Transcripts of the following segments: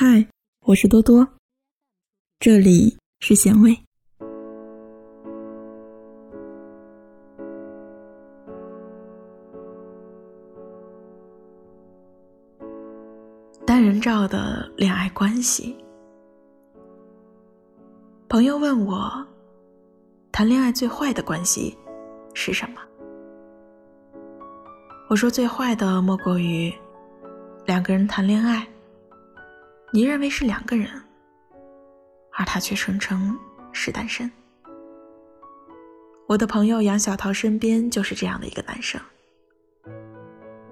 嗨，我是多多，这里是咸味。单人照的恋爱关系。朋友问我，谈恋爱最坏的关系是什么？我说最坏的莫过于两个人谈恋爱。你认为是两个人，而他却声称是单身。我的朋友杨小桃身边就是这样的一个男生。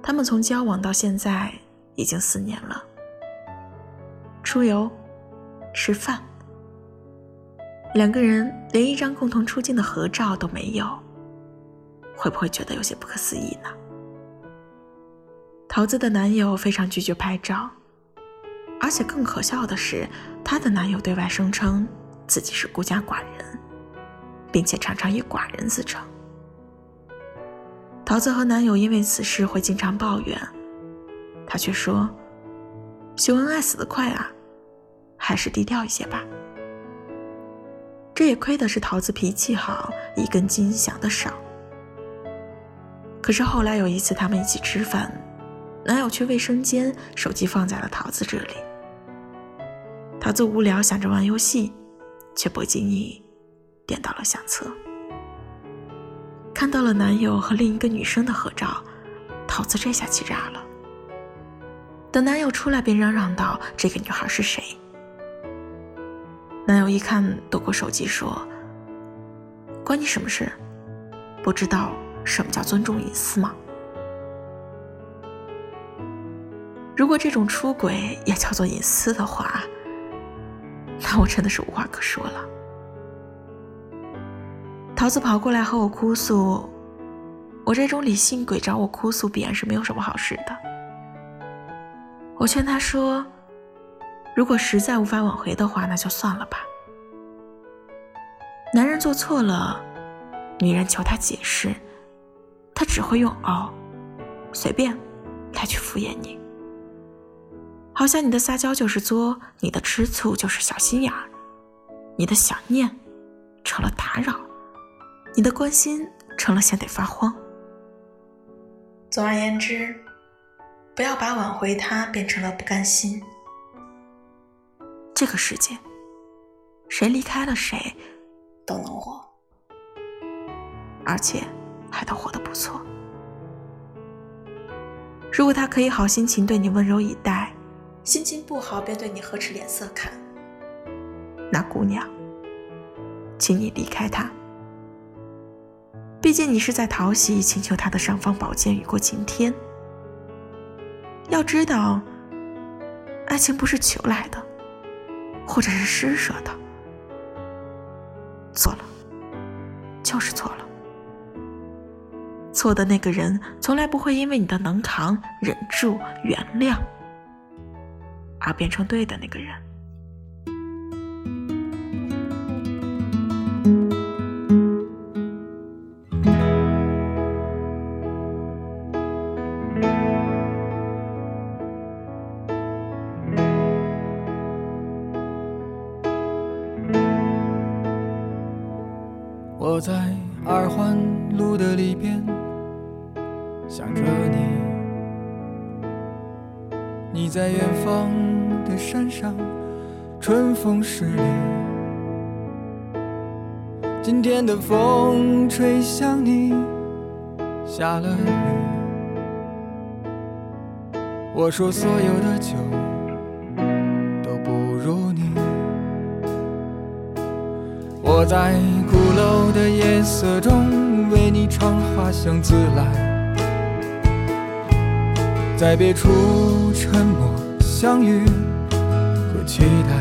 他们从交往到现在已经四年了，出游、吃饭，两个人连一张共同出镜的合照都没有，会不会觉得有些不可思议呢？桃子的男友非常拒绝拍照。而且更可笑的是，她的男友对外声称自己是孤家寡人，并且常常以寡人自称。桃子和男友因为此事会经常抱怨，她却说：“秀恩爱死得快啊，还是低调一些吧。”这也亏的是桃子脾气好，一根筋想的少。可是后来有一次他们一起吃饭，男友去卫生间，手机放在了桃子这里。桃子无聊，想着玩游戏，却不经意点到了相册，看到了男友和另一个女生的合照，桃子这下气炸了。等男友出来，便嚷嚷道：“这个女孩是谁？”男友一看，夺过手机说：“关你什么事？不知道什么叫尊重隐私吗？”如果这种出轨也叫做隐私的话，那我真的是无话可说了。桃子跑过来和我哭诉，我这种理性鬼找我哭诉，必然是没有什么好事的。我劝他说，如果实在无法挽回的话，那就算了吧。男人做错了，女人求他解释，他只会用“哦，随便”来去敷衍你。好像你的撒娇就是作，你的吃醋就是小心眼儿，你的想念成了打扰，你的关心成了嫌得发慌。总而言之，不要把挽回他变成了不甘心。这个世界，谁离开了谁都能活，而且还都活得不错。如果他可以好心情对你温柔以待。心情不好便对你呵斥脸色看，那姑娘，请你离开他。毕竟你是在讨喜，请求他的尚方宝剑雨过晴天。要知道，爱情不是求来的，或者是施舍的。错了，就是错了。错的那个人从来不会因为你的能扛、忍住、原谅。而变成对的那个人。我在二环路的里边想着你。你在远方的山上，春风十里。今天的风吹向你，下了雨。我说所有的酒都不如你。我在鼓楼的夜色中为你唱花香自来。在别处沉默相遇期待，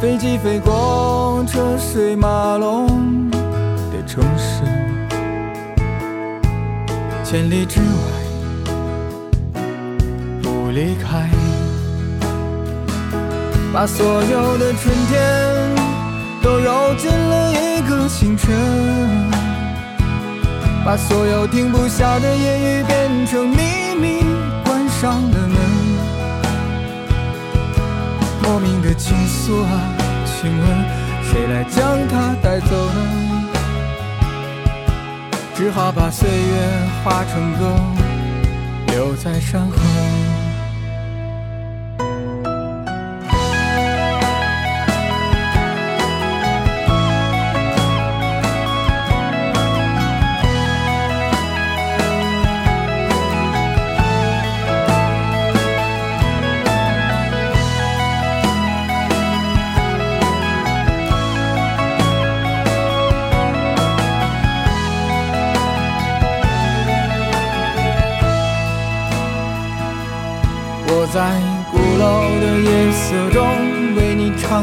飞机飞过车水马龙的城市，千里之外不离开，把所有的春天都揉进了一个清晨。把所有停不下的言语变成秘密，关上了门。莫名的情愫啊，请问谁来将它带走呢？只好把岁月化成歌，留在山河。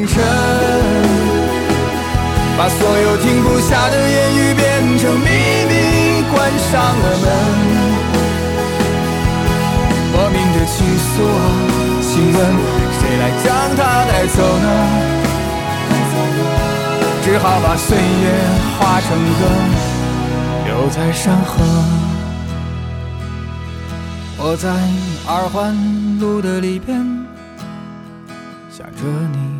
清晨，把所有停不下的言语变成秘密，关上了门。莫名的倾诉，请问谁来将它带走呢？只好把岁月化成歌，留在山河。我在二环路的里边想着你，